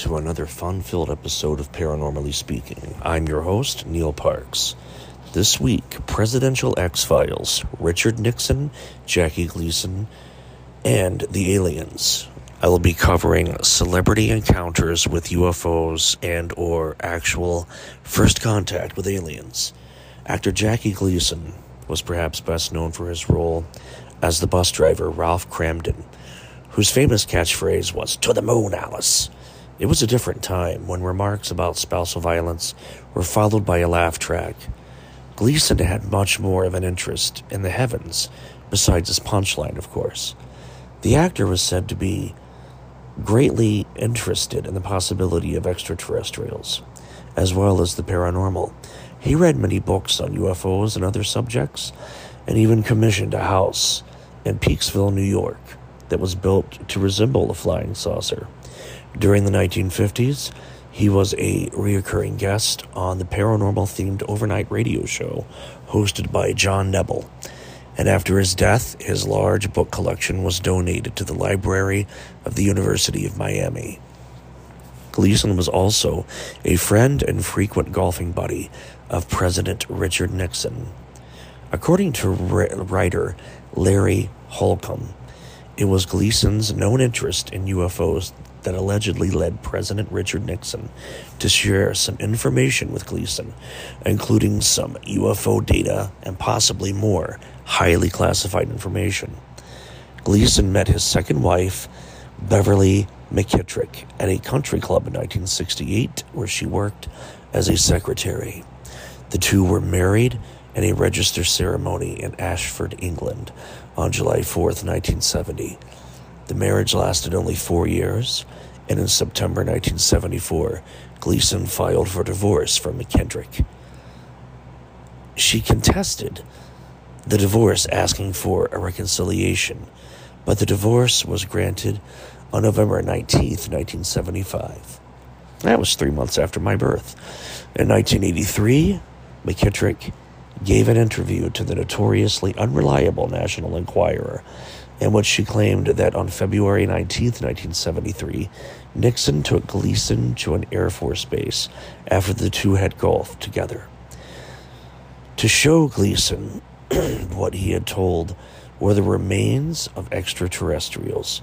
to another fun filled episode of Paranormally Speaking. I'm your host, Neil Parks. This week, Presidential X Files, Richard Nixon, Jackie Gleason, and the aliens. I will be covering celebrity encounters with UFOs and or actual first contact with aliens. Actor Jackie Gleason was perhaps best known for his role as the bus driver Ralph Kramden whose famous catchphrase was, To the moon, Alice. It was a different time when remarks about spousal violence were followed by a laugh track. Gleason had much more of an interest in the heavens, besides his punchline, of course. The actor was said to be greatly interested in the possibility of extraterrestrials, as well as the paranormal. He read many books on UFOs and other subjects, and even commissioned a house in Peekskill, New York that was built to resemble a flying saucer. During the 1950s, he was a reoccurring guest on the paranormal themed overnight radio show hosted by John Nebel. And after his death, his large book collection was donated to the library of the University of Miami. Gleason was also a friend and frequent golfing buddy of President Richard Nixon. According to writer Larry Holcombe, it was Gleason's known interest in UFOs that allegedly led President Richard Nixon to share some information with Gleason, including some UFO data and possibly more highly classified information. Gleason met his second wife, Beverly McKittrick, at a country club in 1968 where she worked as a secretary. The two were married in a register ceremony in Ashford, England, on July 4th, 1970. The marriage lasted only four years, and in September 1974, Gleason filed for divorce from McKendrick. She contested the divorce, asking for a reconciliation, but the divorce was granted on November 19th, 1975. That was three months after my birth. In 1983, McKittrick gave an interview to the notoriously unreliable National Enquirer in which she claimed that on February 19, 1973, Nixon took Gleason to an Air Force base after the two had golfed together. To show Gleason what he had told were the remains of extraterrestrials,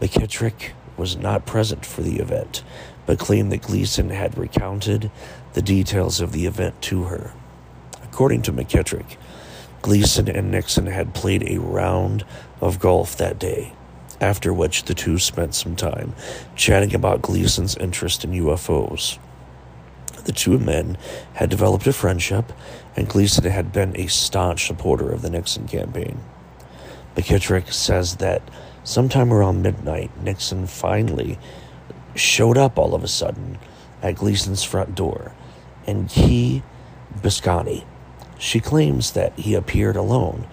McKittrick was not present for the event, but claimed that Gleason had recounted the details of the event to her. According to McKittrick, Gleason and Nixon had played a round of golf that day, after which the two spent some time chatting about Gleason's interest in UFOs. The two men had developed a friendship, and Gleason had been a staunch supporter of the Nixon campaign. McKittrick says that sometime around midnight, Nixon finally showed up all of a sudden at Gleason's front door, and he, Biscani, she claims that he appeared alone,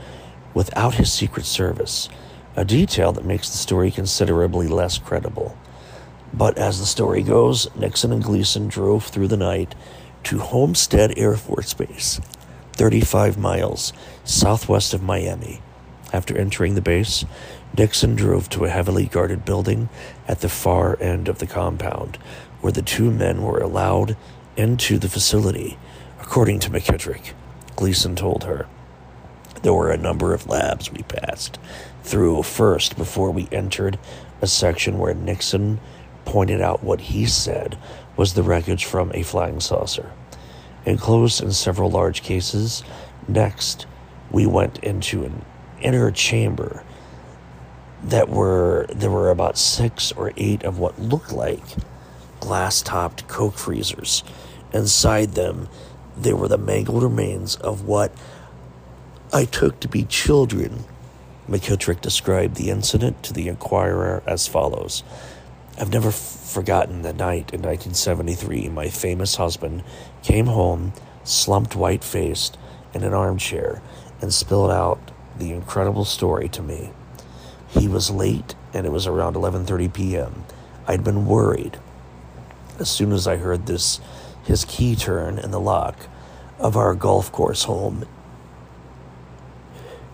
without his Secret Service, a detail that makes the story considerably less credible. But as the story goes, Nixon and Gleason drove through the night to Homestead Air Force Base, 35 miles southwest of Miami. After entering the base, Nixon drove to a heavily guarded building at the far end of the compound, where the two men were allowed into the facility, according to McKittrick. Gleason told her. There were a number of labs we passed through first before we entered a section where Nixon pointed out what he said was the wreckage from a flying saucer. Enclosed in several large cases, next we went into an inner chamber that were there were about six or eight of what looked like glass topped coke freezers. Inside them they were the mangled remains of what I took to be children. McKittrick described the incident to the Enquirer as follows I've never f- forgotten the night in 1973 my famous husband came home, slumped white faced, in an armchair, and spilled out the incredible story to me. He was late, and it was around 11:30 p.m. I'd been worried. As soon as I heard this his key turn in the lock of our golf course home,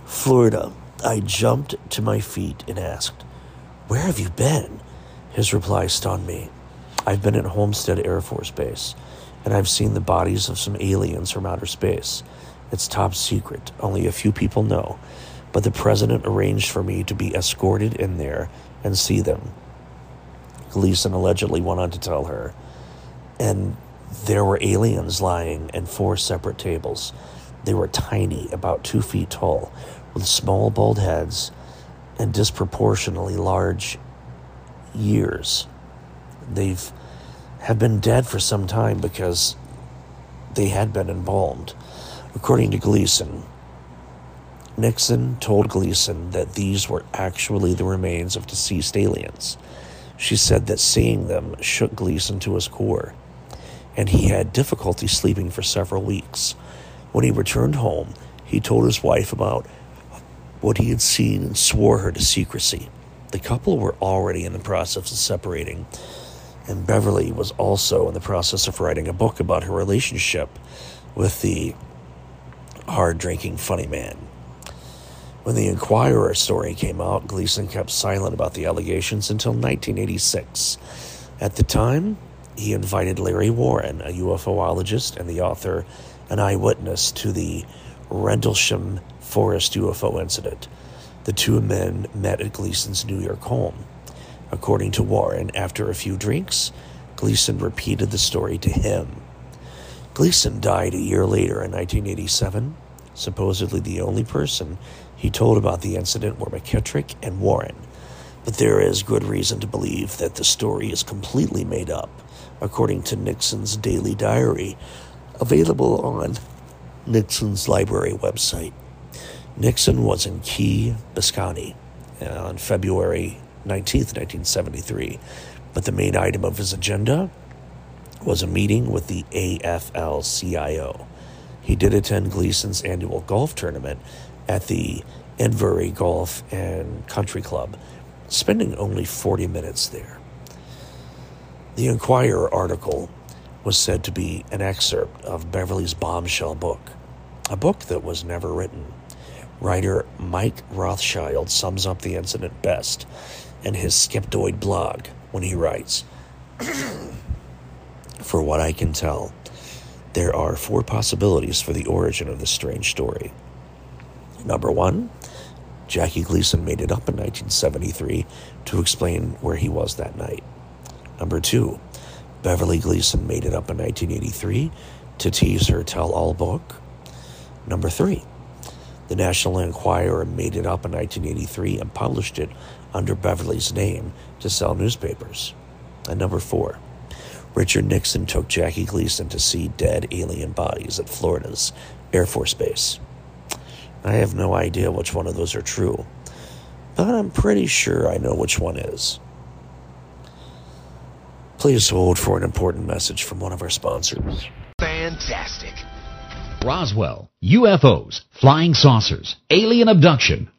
Florida. I jumped to my feet and asked, Where have you been? His reply stunned me. I've been at Homestead Air Force Base, and I've seen the bodies of some aliens from outer space. It's top secret, only a few people know, but the president arranged for me to be escorted in there and see them. Gleason allegedly went on to tell her. And there were aliens lying in four separate tables. They were tiny, about two feet tall, with small bald heads and disproportionately large ears. They've have been dead for some time because they had been embalmed. According to Gleason, Nixon told Gleason that these were actually the remains of deceased aliens. She said that seeing them shook Gleason to his core, and he had difficulty sleeping for several weeks. When he returned home, he told his wife about what he had seen and swore her to secrecy. The couple were already in the process of separating, and Beverly was also in the process of writing a book about her relationship with the hard drinking funny man. When the Enquirer story came out, Gleason kept silent about the allegations until 1986. At the time, he invited Larry Warren, a UFOologist and the author, an eyewitness to the Rendlesham Forest UFO incident. The two men met at Gleason's New York home. According to Warren, after a few drinks, Gleason repeated the story to him. Gleason died a year later in 1987. Supposedly, the only person he told about the incident were McKittrick and Warren, but there is good reason to believe that the story is completely made up, according to Nixon's daily diary, available on Nixon's library website. Nixon was in Key Biscayne uh, on February 19, 1973, but the main item of his agenda was a meeting with the AFL CIO. He did attend Gleason's annual golf tournament at the Inverrary Golf and Country Club, spending only 40 minutes there. The Enquirer article was said to be an excerpt of Beverly's bombshell book, a book that was never written. Writer Mike Rothschild sums up the incident best in his Skeptoid blog when he writes For what I can tell, there are four possibilities for the origin of this strange story. Number one, Jackie Gleason made it up in 1973 to explain where he was that night. Number two, Beverly Gleason made it up in 1983 to tease her tell all book. Number three, the National Enquirer made it up in 1983 and published it under Beverly's name to sell newspapers. And number four, Richard Nixon took Jackie Gleason to see dead alien bodies at Florida's Air Force Base. I have no idea which one of those are true, but I'm pretty sure I know which one is. Please hold for an important message from one of our sponsors. Fantastic. Roswell, UFOs, flying saucers, alien abduction.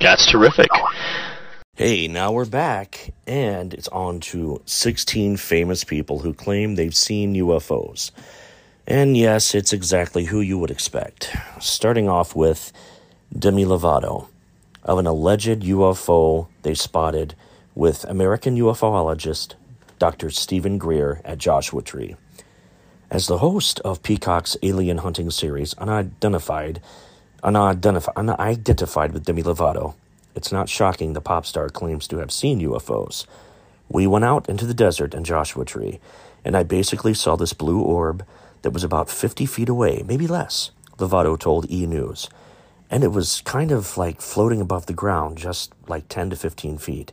That's terrific. Hey, now we're back, and it's on to 16 famous people who claim they've seen UFOs. And yes, it's exactly who you would expect. Starting off with Demi Lovato, of an alleged UFO they spotted with American UFOologist Dr. Steven Greer at Joshua Tree. As the host of Peacock's alien hunting series, Unidentified, unidentified, with Demi Lovato, it's not shocking the pop star claims to have seen UFOs. We went out into the desert in Joshua Tree, and I basically saw this blue orb that was about 50 feet away, maybe less, Lovato told E! News. And it was kind of like floating above the ground, just like 10 to 15 feet.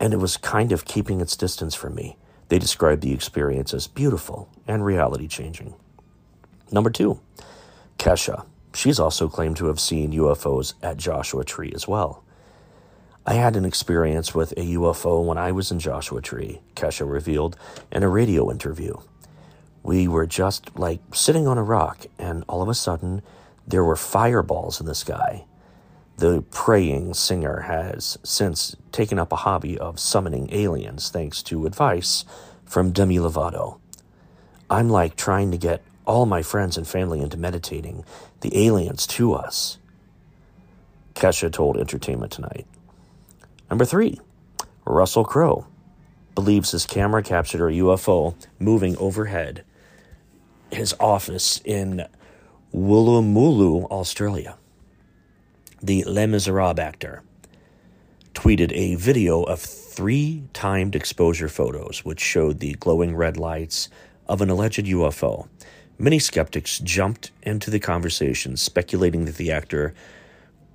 And it was kind of keeping its distance from me. They described the experience as beautiful and reality changing. Number two, Kesha. She's also claimed to have seen UFOs at Joshua Tree as well. I had an experience with a UFO when I was in Joshua Tree, Kesha revealed in a radio interview. We were just like sitting on a rock, and all of a sudden, there were fireballs in the sky. The praying singer has since taken up a hobby of summoning aliens thanks to advice from Demi Lovato. I'm like trying to get all my friends and family into meditating the aliens to us. Kesha told Entertainment Tonight. Number three, Russell Crowe believes his camera captured a UFO moving overhead his office in Woolloomooloo, Australia. The Les Miserables actor tweeted a video of three timed exposure photos which showed the glowing red lights of an alleged UFO. Many skeptics jumped into the conversation, speculating that the actor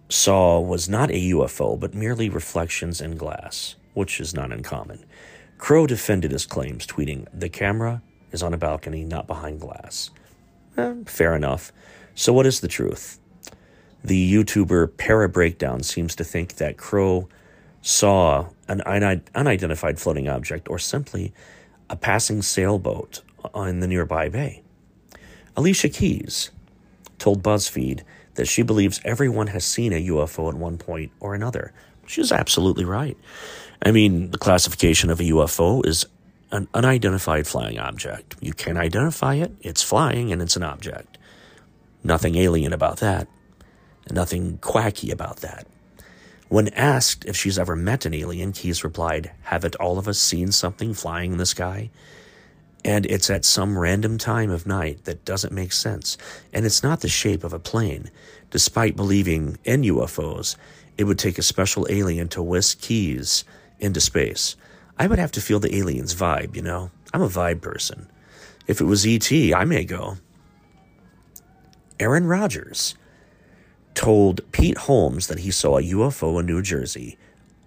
saw was not a UFO, but merely reflections in glass, which is not uncommon. Crowe defended his claims, tweeting, The camera is on a balcony, not behind glass. Eh, fair enough. So, what is the truth? The YouTuber Para Breakdown seems to think that Crowe saw an unidentified floating object or simply a passing sailboat in the nearby bay. Alicia Keys told BuzzFeed that she believes everyone has seen a UFO at one point or another. She's absolutely right. I mean, the classification of a UFO is an unidentified flying object. You can't identify it, it's flying, and it's an object. Nothing alien about that. Nothing quacky about that. When asked if she's ever met an alien, Keys replied, Haven't all of us seen something flying in the sky? And it's at some random time of night that doesn't make sense. And it's not the shape of a plane. Despite believing in UFOs, it would take a special alien to whisk Keys into space. I would have to feel the alien's vibe, you know? I'm a vibe person. If it was ET, I may go. Aaron Rodgers told Pete Holmes that he saw a UFO in New Jersey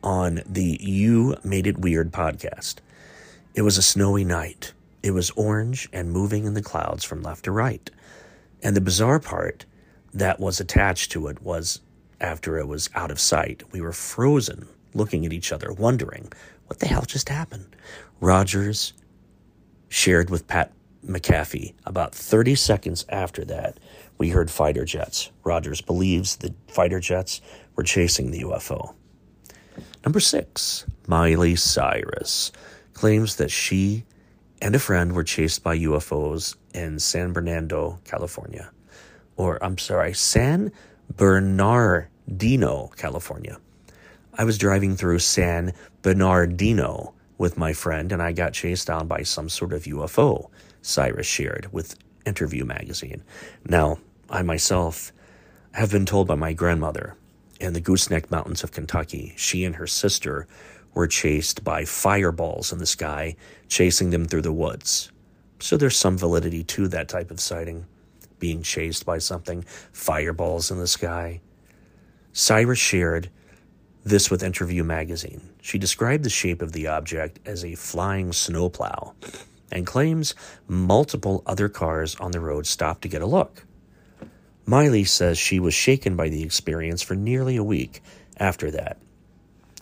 on the You Made It Weird podcast. It was a snowy night. It was orange and moving in the clouds from left to right. And the bizarre part that was attached to it was after it was out of sight, we were frozen looking at each other, wondering what the hell just happened. Rodgers shared with Pat McAfee about 30 seconds after that, we heard fighter jets. Rodgers believes the fighter jets were chasing the UFO. Number six, Miley Cyrus claims that she and a friend were chased by UFOs in San Bernardino, California. Or, I'm sorry, San Bernardino, California. I was driving through San Bernardino with my friend and I got chased down by some sort of UFO, Cyrus shared with Interview magazine. Now, I myself have been told by my grandmother in the Gooseneck Mountains of Kentucky, she and her sister were chased by fireballs in the sky, chasing them through the woods. So there's some validity to that type of sighting, being chased by something, fireballs in the sky. Cyrus shared this with Interview magazine. She described the shape of the object as a flying snowplow and claims multiple other cars on the road stopped to get a look. Miley says she was shaken by the experience for nearly a week after that.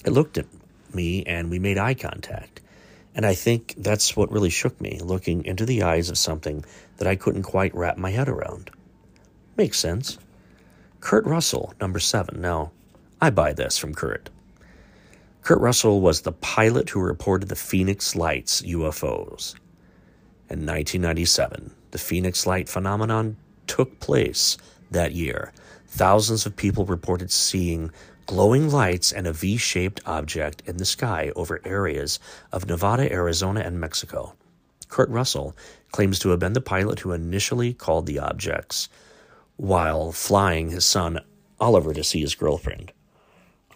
It looked at me and we made eye contact. And I think that's what really shook me, looking into the eyes of something that I couldn't quite wrap my head around. Makes sense. Kurt Russell, number seven. Now, I buy this from Kurt. Kurt Russell was the pilot who reported the Phoenix Lights UFOs. In 1997, the Phoenix Light phenomenon took place that year. Thousands of people reported seeing glowing lights and a V shaped object in the sky over areas of Nevada, Arizona, and Mexico. Kurt Russell claims to have been the pilot who initially called the objects while flying his son Oliver to see his girlfriend.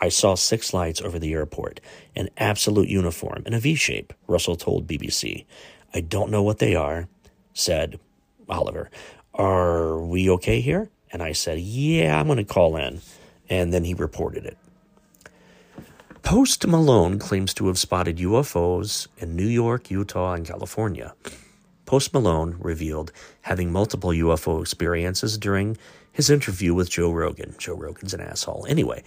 I saw six lights over the airport, an absolute uniform in a V shape, Russell told BBC. I don't know what they are, said Oliver. Are we okay here? And I said, Yeah, I'm going to call in. And then he reported it. Post Malone claims to have spotted UFOs in New York, Utah, and California. Post Malone revealed having multiple UFO experiences during his interview with Joe Rogan. Joe Rogan's an asshole. Anyway,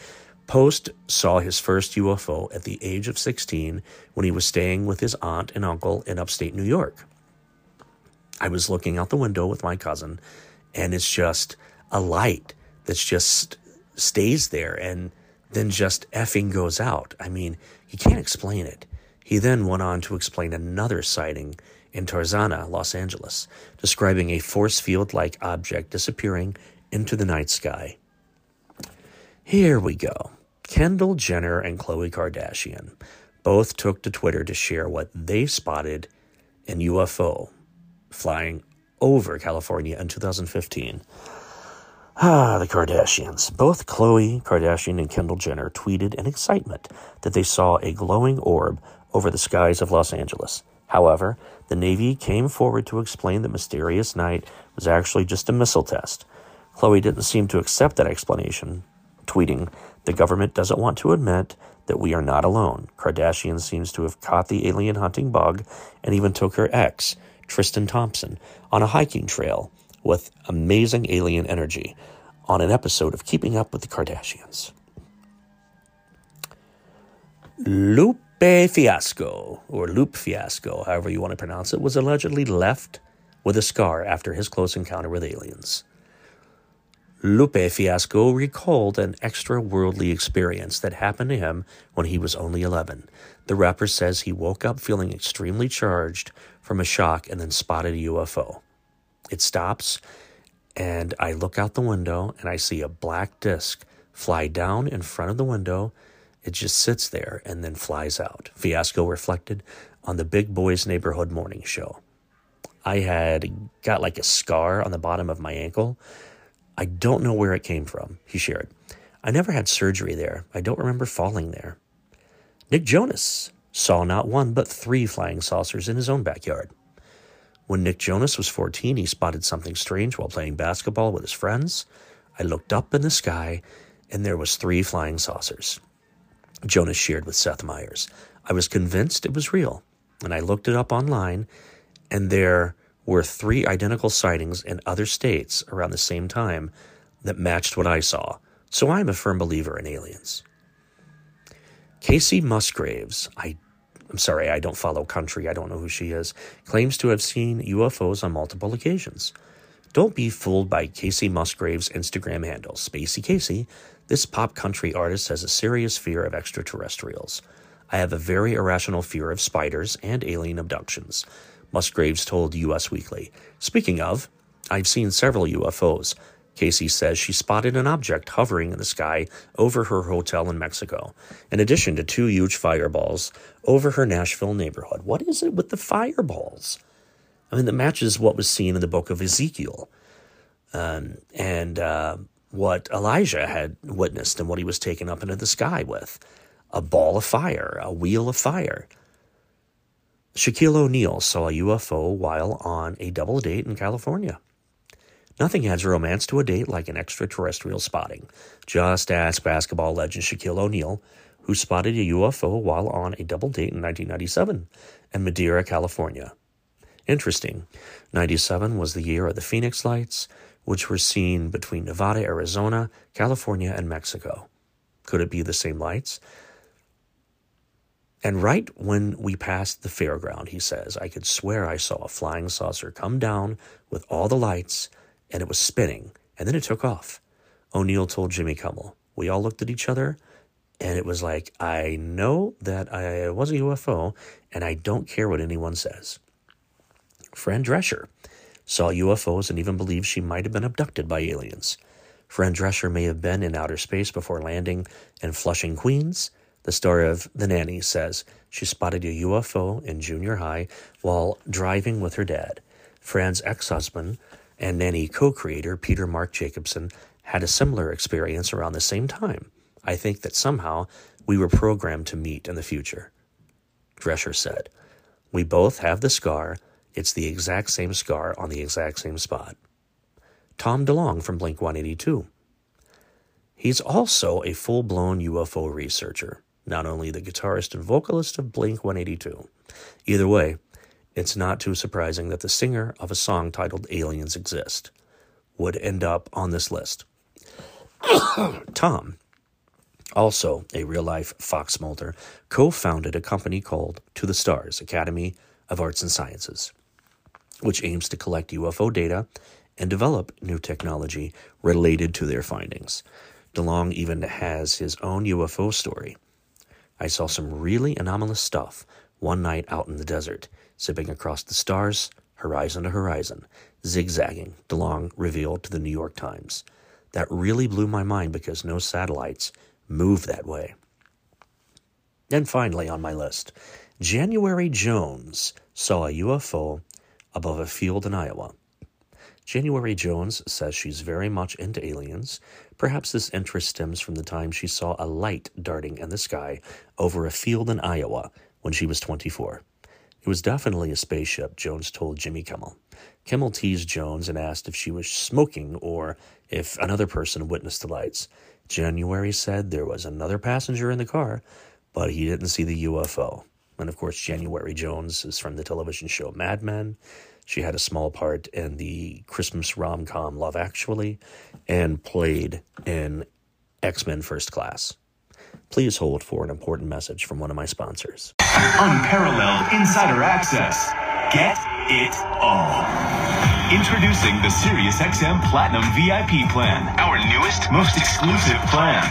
Post saw his first UFO at the age of 16 when he was staying with his aunt and uncle in upstate New York. I was looking out the window with my cousin, and it's just a light that's just stays there and then just effing goes out. I mean, you can't explain it. He then went on to explain another sighting in Tarzana, Los Angeles, describing a force field like object disappearing into the night sky. Here we go. Kendall Jenner and Khloe Kardashian both took to Twitter to share what they spotted in UFO flying over California in 2015. Ah, the Kardashians. Both Khloe Kardashian and Kendall Jenner tweeted in excitement that they saw a glowing orb over the skies of Los Angeles. However, the Navy came forward to explain the mysterious night was actually just a missile test. Khloe didn't seem to accept that explanation, tweeting, The government doesn't want to admit that we are not alone. Kardashian seems to have caught the alien hunting bug and even took her ex, Tristan Thompson, on a hiking trail with amazing alien energy on an episode of Keeping Up with the Kardashians. Lupe Fiasco, or Loop Fiasco, however you want to pronounce it, was allegedly left with a scar after his close encounter with aliens. Lupe Fiasco recalled an extra-worldly experience that happened to him when he was only 11. The rapper says he woke up feeling extremely charged from a shock and then spotted a UFO. It stops, and I look out the window and I see a black disc fly down in front of the window. It just sits there and then flies out. Fiasco reflected on the Big Boys Neighborhood Morning Show. I had got like a scar on the bottom of my ankle I don't know where it came from, he shared. I never had surgery there. I don't remember falling there. Nick Jonas saw not one but three flying saucers in his own backyard. When Nick Jonas was 14, he spotted something strange while playing basketball with his friends. I looked up in the sky and there was three flying saucers. Jonas shared with Seth Meyers. I was convinced it was real, and I looked it up online and there were three identical sightings in other states around the same time that matched what I saw, so I'm a firm believer in aliens. Kacey Musgraves, I, I'm sorry, I don't follow country, I don't know who she is, claims to have seen UFOs on multiple occasions. Don't be fooled by Kacey Musgraves' Instagram handle, Spacey Casey. This pop country artist has a serious fear of extraterrestrials. I have a very irrational fear of spiders and alien abductions. Musgraves told US Weekly. Speaking of, I've seen several UFOs. Kacey says she spotted an object hovering in the sky over her hotel in Mexico, in addition to two huge fireballs over her Nashville neighborhood. What is it with the fireballs? I mean, that matches what was seen in the book of Ezekiel um, and uh, what Elijah had witnessed and what he was taken up into the sky with a ball of fire, a wheel of fire. Shaquille O'Neal saw a UFO while on a double date in California. Nothing adds romance to a date like an extraterrestrial spotting. Just ask basketball legend Shaquille O'Neal, who spotted a UFO while on a double date in 1997 in Madera, California. Interesting. 97 was the year of the Phoenix Lights, which were seen between Nevada, Arizona, California, and Mexico. Could it be the same lights? And right when we passed the fairground, he says, I could swear I saw a flying saucer come down with all the lights and it was spinning and then it took off. O'Neal told Jimmy Kimmel. We all looked at each other and it was like, I know that I was a UFO and I don't care what anyone says. Fran Drescher saw UFOs and even believed she might have been abducted by aliens. Fran Drescher may have been in outer space before landing in Flushing, Queens the story of the nanny says she spotted a UFO in junior high while driving with her dad. Fran's ex husband and nanny co creator Peter Marc Jacobson had a similar experience around the same time. I think that somehow we were programmed to meet in the future. Drescher said, We both have the scar. It's the exact same scar on the exact same spot. Tom DeLonge from Blink 182. He's also a full blown UFO researcher, not only the guitarist and vocalist of Blink 182. Either way, it's not too surprising that the singer of a song titled Aliens Exist would end up on this list. Tom, also a real life Fox Mulder, co founded a company called To the Stars Academy of Arts and Sciences, which aims to collect UFO data and develop new technology related to their findings. DeLonge even has his own UFO story. I saw some really anomalous stuff one night out in the desert, zipping across the stars, horizon to horizon, zigzagging, DeLonge revealed to the New York Times. That really blew my mind because no satellites move that way. And finally on my list, January Jones saw a UFO above a field in Iowa. January Jones says she's very much into aliens. Perhaps this interest stems from the time she saw a light darting in the sky over a field in Iowa when she was 24. It was definitely a spaceship, Jones told Jimmy Kimmel. Kimmel teased Jones and asked if she was smoking or if another person witnessed the lights. January said there was another passenger in the car, but he didn't see the UFO. And of course, January Jones is from the television show Mad Men. She had a small part in the Christmas rom com Love Actually and played in X Men First Class. Please hold for an important message from one of my sponsors. Unparalleled insider access. Get it all. Introducing the SiriusXM Platinum VIP plan, our newest, most exclusive plan.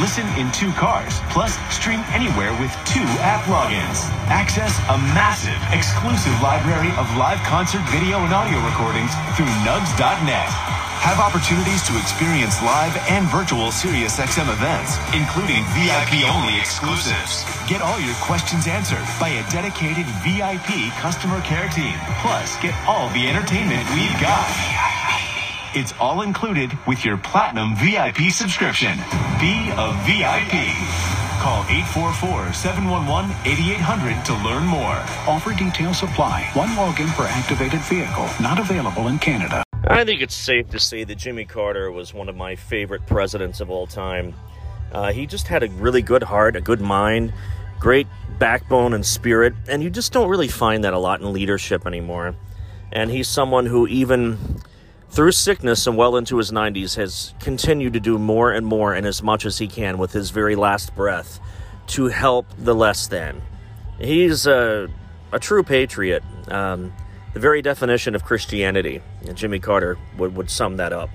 Listen in two cars, plus stream anywhere with two app logins. Access a massive, exclusive library of live concert video and audio recordings through nugs.net. Have opportunities to experience live and virtual SiriusXM events, including VIP-only exclusives. Get all your questions answered by a dedicated VIP customer care team. Plus, get all the entertainment we've got. It's all included with your Platinum VIP subscription. Be a VIP. Call 844-711-8800 to learn more. Offer details apply. One login per activated vehicle. Not available in Canada. I think it's safe to say that Jimmy Carter was one of my favorite presidents of all time. Uh, he just had a really good heart, a good mind, great backbone and spirit, and you just don't really find that a lot in leadership anymore. And he's someone who, even through sickness and well into his 90s, has continued to do more and more and as much as he can with his very last breath to help the less than. He's a, a true patriot, um, the very definition of Christianity. And Jimmy Carter would, would sum that up.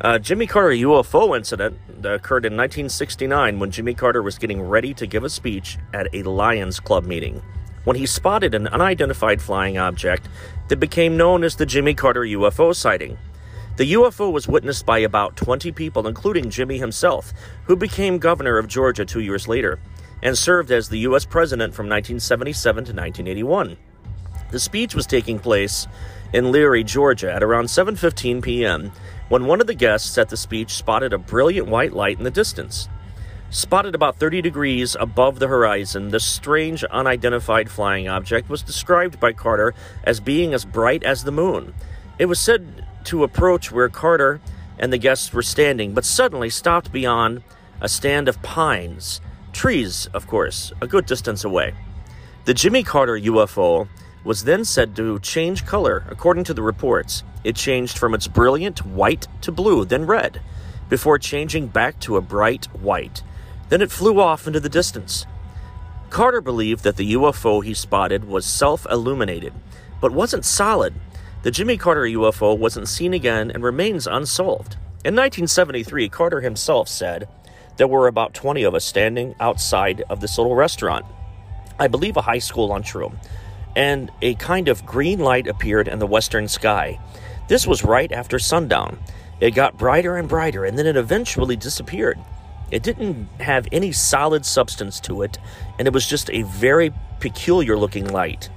Uh, Jimmy Carter UFO incident occurred in 1969 when Jimmy Carter was getting ready to give a speech at a Lions Club meeting when he spotted an unidentified flying object that became known as the Jimmy Carter UFO sighting. The UFO was witnessed by about 20 people, including Jimmy himself, who became governor of Georgia two years later and served as the U.S. president from 1977 to 1981. The speech was taking place in Leary, Georgia at around 7:15 p.m. when one of the guests at the speech spotted a brilliant white light in the distance. Spotted about 30 degrees above the horizon, the strange unidentified flying object was described by Carter as being as bright as the moon. It was said to approach where Carter and the guests were standing, but suddenly stopped beyond a stand of pines, trees, of course, a good distance away. The Jimmy Carter UFO was then said to change color, according to the reports. It changed from its brilliant white to blue, then red, before changing back to a bright white. Then it flew off into the distance. Carter believed that the UFO he spotted was self illuminated, but wasn't solid. The Jimmy Carter UFO wasn't seen again and remains unsolved. In 1973, Carter himself said, There were about 20 of us standing outside of this little restaurant. I believe a high school lunchroom. And a kind of green light appeared in the western sky. This was right after sundown. It got brighter and brighter, and then it eventually disappeared. It didn't have any solid substance to it, and it was just a very peculiar looking light.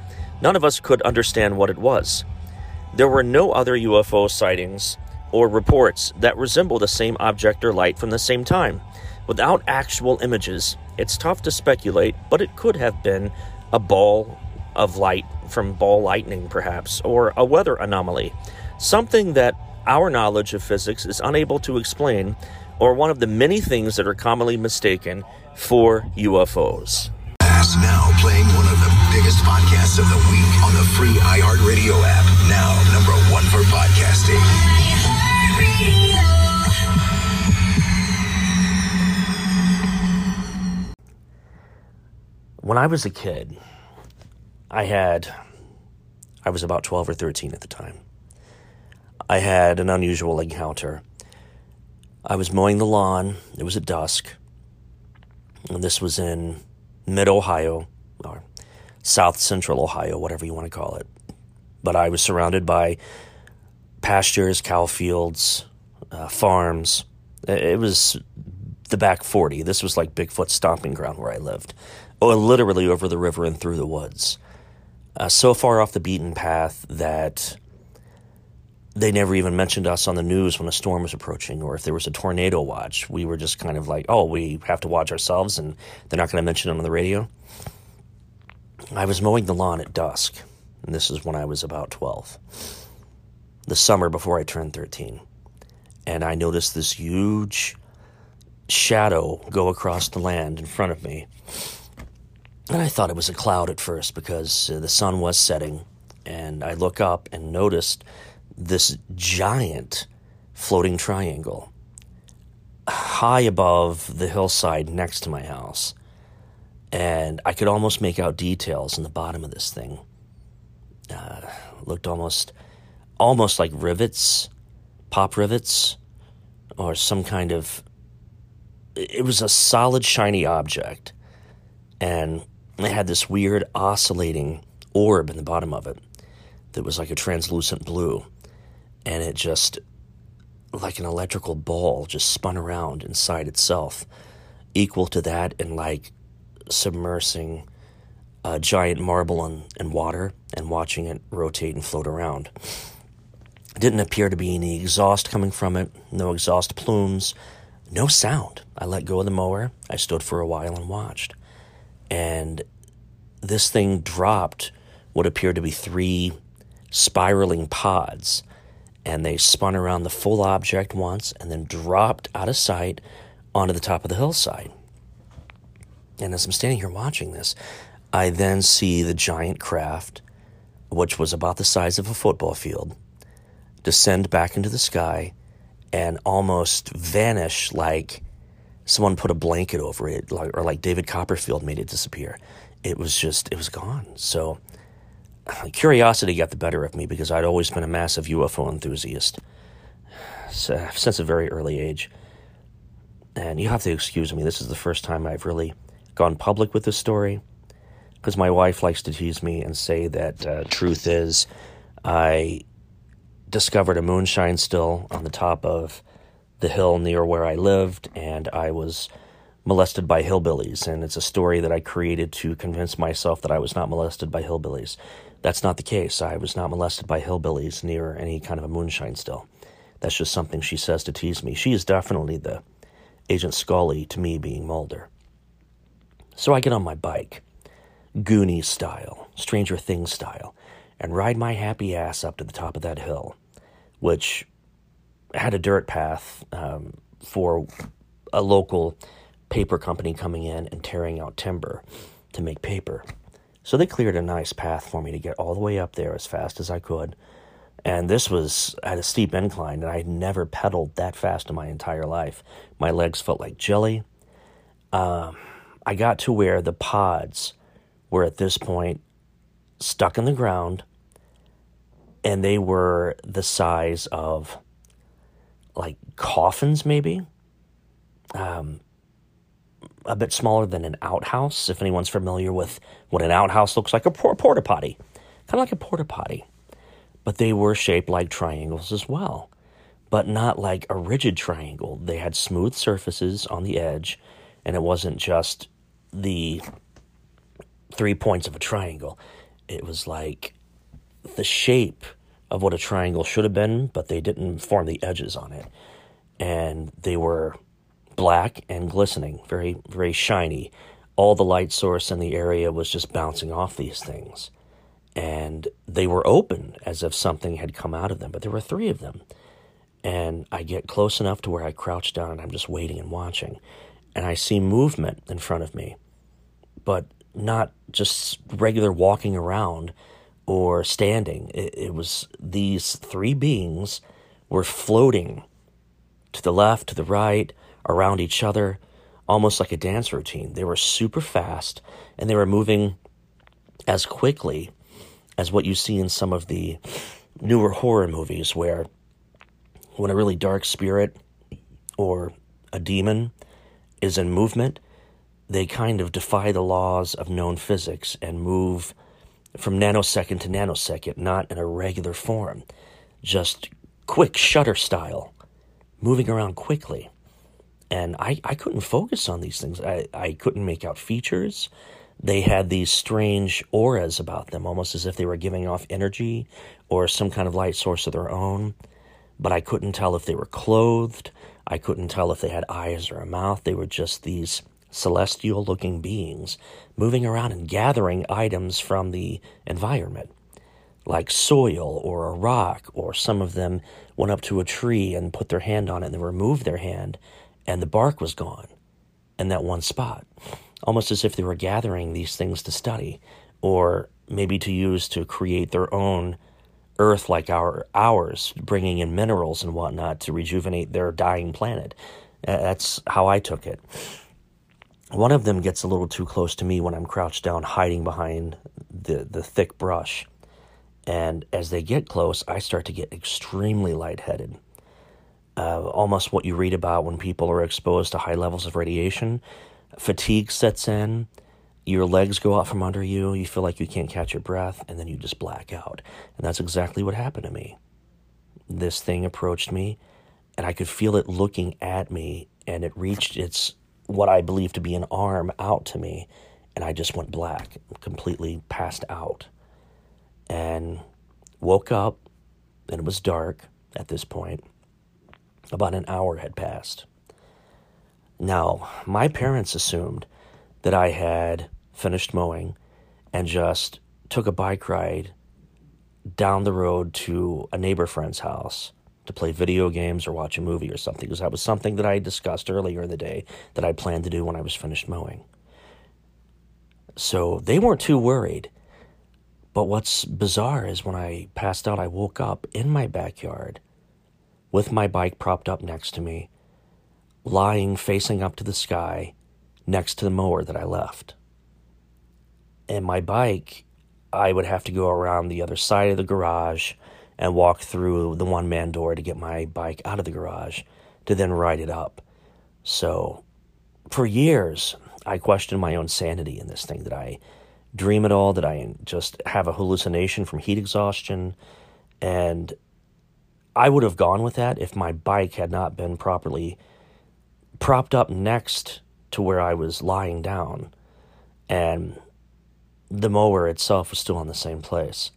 None of us could understand what it was. There were no other UFO sightings or reports that resemble the same object or light from the same time. Without actual images, it's tough to speculate, but it could have been a ball of light from ball lightning, perhaps, or a weather anomaly, something that our knowledge of physics is unable to explain, or one of the many things that are commonly mistaken for UFOs. Now playing one of the biggest podcasts of the week on the free iHeartRadio app. Now number one for podcasting. When I was a kid, I had, I was about 12 or 13 at the time. I had an unusual encounter. I was mowing the lawn, it was at dusk, and this was in mid Ohio, or south central Ohio, whatever you want to call it. But I was surrounded by pastures, cow fields, uh, farms. It was the back 40. This was like Bigfoot's stomping ground where I lived. Oh, literally over the river and through the woods. Uh, so far off the beaten path that they never even mentioned us on the news when a storm was approaching or if there was a tornado watch. We were just kind of like, oh, we have to watch ourselves and they're not going to mention it on the radio. I was mowing the lawn at dusk, and this is when I was about 12, the summer before I turned 13. And I noticed this huge shadow go across the land in front of me. And I thought it was a cloud at first because uh, the sun was setting. And I look up and noticed this giant floating triangle high above the hillside next to my house. And I could almost make out details in the bottom of this thing. Uh, looked almost, almost like rivets, pop rivets, or some kind of. It was a solid, shiny object, and it had this weird oscillating orb in the bottom of it that was like a translucent blue and it just like an electrical ball just spun around inside itself equal to that in like submersing a giant marble in, in water and watching it rotate and float around. It didn't appear to be any exhaust coming from it no exhaust plumes no sound. I let go of the mower. I stood for a while and watched and this thing dropped what appeared to be three spiraling pods and they spun around the full object once and then dropped out of sight onto the top of the hillside. And as I'm standing here watching this, I then see the giant craft, which was about the size of a football field, descend back into the sky and almost vanish like someone put a blanket over it, or like David Copperfield made it disappear. It was just, it was gone. So curiosity got the better of me because I'd always been a massive UFO enthusiast so, since a very early age. And you have to excuse me, this is the first time I've really gone public with this story because my wife likes to tease me and say that uh, truth is I discovered a moonshine still on the top of the hill near where I lived, and I was molested by hillbillies. And it's a story that I created to convince myself that I was not molested by hillbillies. That's not the case. I was not molested by hillbillies near any kind of a moonshine still. That's just something she says to tease me. She is definitely the Agent Scully to me being Mulder. So I get on my bike, Goonie style, Stranger Things style, and ride my happy ass up to the top of that hill, which had a dirt path um, for a local paper company coming in and tearing out timber to make paper. So they cleared a nice path for me to get all the way up there as fast as I could. And this was at a steep incline, and I had never pedaled that fast in my entire life. My legs felt like jelly. Um, I got to where the pods were at this point stuck in the ground, and they were the size of like coffins, maybe. Um, a bit smaller than an outhouse. If anyone's familiar with what an outhouse looks like, a porta potty, kind of like a porta potty. But they were shaped like triangles as well, but not like a rigid triangle. They had smooth surfaces on the edge, and it wasn't just the three points of a triangle. It was like the shape of what a triangle should have been, but they didn't form the edges on it. And they were black and glistening, very, very shiny. All the light source in the area was just bouncing off these things. And they were open as if something had come out of them, but there were three of them. And I get close enough to where I crouch down and I'm just waiting and watching. And I see movement in front of me, but not just regular walking around or standing. It, it, was these three beings were floating to the left, to the right, around each other, almost like a dance routine. They were super fast and they were moving as quickly as what you see in some of the newer horror movies where when a really dark spirit or a demon is in movement, they kind of defy the laws of known physics and move from nanosecond to nanosecond, not in a regular form, just quick shutter style, moving around quickly. And I, I couldn't focus on these things. I, I couldn't make out features. They had these strange auras about them, almost as if they were giving off energy or some kind of light source of their own. But I couldn't tell if they were clothed. I couldn't tell if they had eyes or a mouth. They were just these celestial looking beings moving around and gathering items from the environment, like soil or a rock, or some of them went up to a tree and put their hand on it and they removed their hand and the bark was gone in that one spot, almost as if they were gathering these things to study or maybe to use to create their own earth like our ours, bringing in minerals and whatnot to rejuvenate their dying planet. That's how I took it. One of them gets a little too close to me when I'm crouched down, hiding behind the, the thick brush. And as they get close, I start to get extremely lightheaded. Uh, almost what you read about when people are exposed to high levels of radiation. Fatigue sets in, your legs go out from under you, you feel like you can't catch your breath, and then you just black out. And that's exactly what happened to me. This thing approached me, and I could feel it looking at me, and it reached its what I believe to be an arm out to me, and I just went black, completely passed out, and woke up, and it was dark at this point. About an hour had passed. Now, my parents assumed that I had finished mowing and just took a bike ride down the road to a neighbor friend's house to play video games or watch a movie or something, because that was something that I discussed earlier in the day that I planned to do when I was finished mowing. So they weren't too worried. But what's bizarre is when I passed out, I woke up in my backyard with my bike propped up next to me, lying facing up to the sky next to the mower that I left. And my bike, I would have to go around the other side of the garage and walk through the one man door to get my bike out of the garage to then ride it up. So for years, I questioned my own sanity in this thing. Did I dream it all? Did I just have a hallucination from heat exhaustion? And I would have gone with that if my bike had not been properly propped up next to where I was lying down. And the mower itself was still in the same place.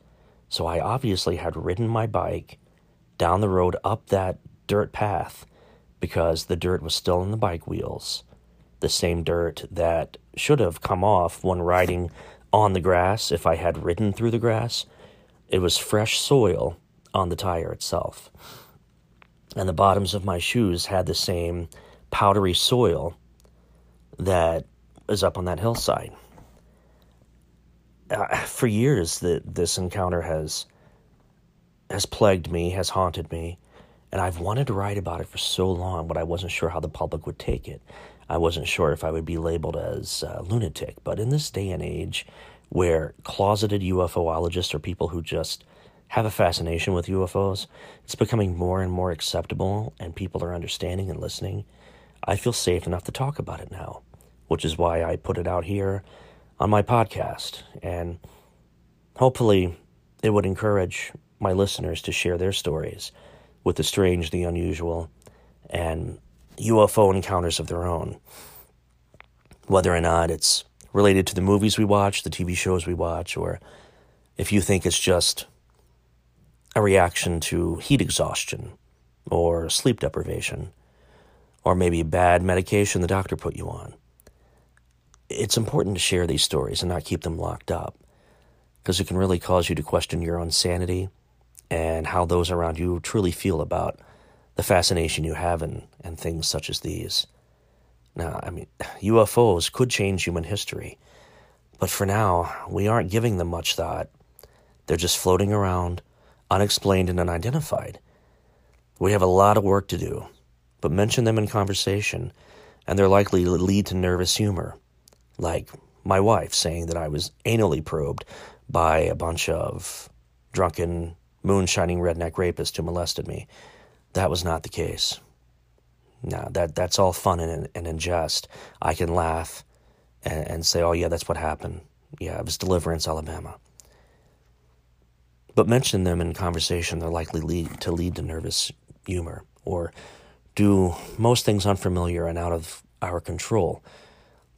So I obviously had ridden my bike down the road up that dirt path because the dirt was still in the bike wheels. The same dirt that should have come off when riding on the grass if I had ridden through the grass. It was fresh soil on the tire itself. And the bottoms of my shoes had the same powdery soil that is up on that hillside uh, for years that this encounter has has plagued me, has haunted me, and I've wanted to write about it for so long, but I wasn't sure how the public would take it. I wasn't sure if I would be labeled as a lunatic. But in this day and age, where closeted UFOologists are people who just have a fascination with UFOs, it's becoming more and more acceptable, and people are understanding and listening. I feel safe enough to talk about it now, which is why I put it out here on my podcast. And hopefully, it would encourage my listeners to share their stories with the strange, the unusual, and UFO encounters of their own. Whether or not it's related to the movies we watch, the TV shows we watch, or if you think it's just a reaction to heat exhaustion or sleep deprivation or maybe bad medication the doctor put you on. It's important to share these stories and not keep them locked up because it can really cause you to question your own sanity and how those around you truly feel about the fascination you have in, in things such as these. Now, I mean, UFOs could change human history, but for now, we aren't giving them much thought. They're just floating around, unexplained and unidentified. We have a lot of work to do, but mention them in conversation, and they're likely to lead to nervous humor, like my wife saying that I was anally probed by a bunch of drunken, moonshining redneck rapists who molested me. That was not the case. Now that that's all fun and, and in jest. I can laugh and, and say, "Oh yeah, that's what happened. Yeah, it was Deliverance, Alabama." But mention them in conversation, they're likely lead, to lead to nervous humor or do most things unfamiliar and out of our control.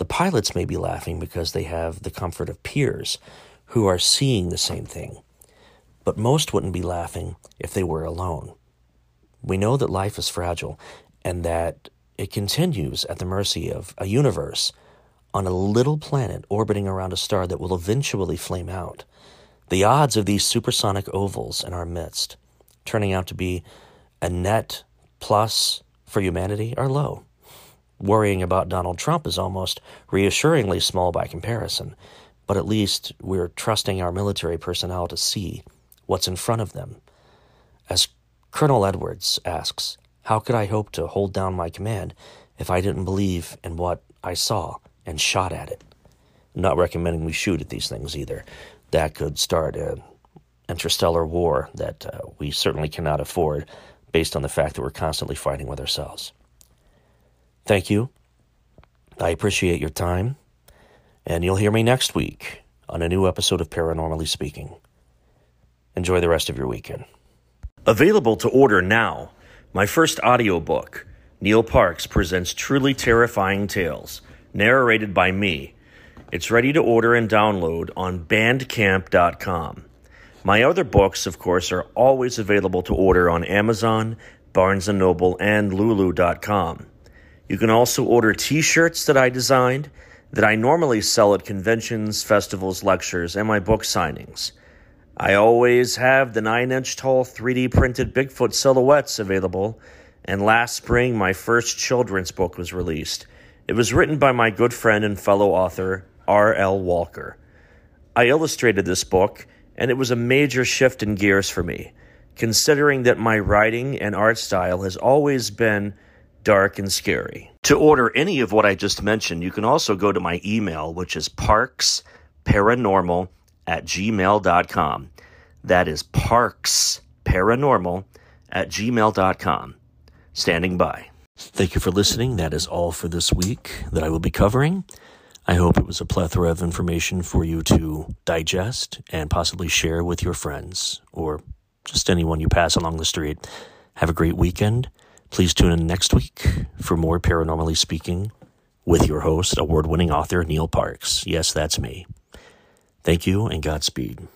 The pilots may be laughing because they have the comfort of peers who are seeing the same thing, but most wouldn't be laughing if they were alone. We know that life is fragile and that it continues at the mercy of a universe on a little planet orbiting around a star that will eventually flame out. The odds of these supersonic ovals in our midst turning out to be a net plus for humanity are low. Worrying about Donald Trump is almost reassuringly small by comparison, but at least we're trusting our military personnel to see what's in front of them. As Colonel Edwards asks, How could I hope to hold down my command if I didn't believe in what I saw and shot at it? Not recommending we shoot at these things either. That could start an interstellar war that uh, we certainly cannot afford based on the fact that we're constantly fighting with ourselves. Thank you. I appreciate your time, and you'll hear me next week on a new episode of Paranormally Speaking. Enjoy the rest of your weekend. Available to order now, my first audiobook, Neil Parks presents Truly Terrifying Tales, narrated by me. It's ready to order and download on bandcamp.com. My other books, of course, are always available to order on Amazon, Barnes & Noble, and lulu.com. You can also order t-shirts that I designed that I normally sell at conventions, festivals, lectures, and my book signings. I always have the 9-inch tall 3D printed Bigfoot silhouettes available, and last spring my first children's book was released. It was written by my good friend and fellow author, R.L. Walker. I illustrated this book and it was a major shift in gears for me, considering that my writing and art style has always been dark and scary. To order any of what I just mentioned, you can also go to my email, which is parksparanormal at gmail.com. That is parksparanormal at gmail.com. Standing by. Thank you for listening. That is all for this week that I will be covering. I hope it was a plethora of information for you to digest and possibly share with your friends or just anyone you pass along the street. Have a great weekend. Please tune in next week for more Paranormally Speaking with your host, award winning author Neil Parks. Yes, that's me. Thank you and Godspeed.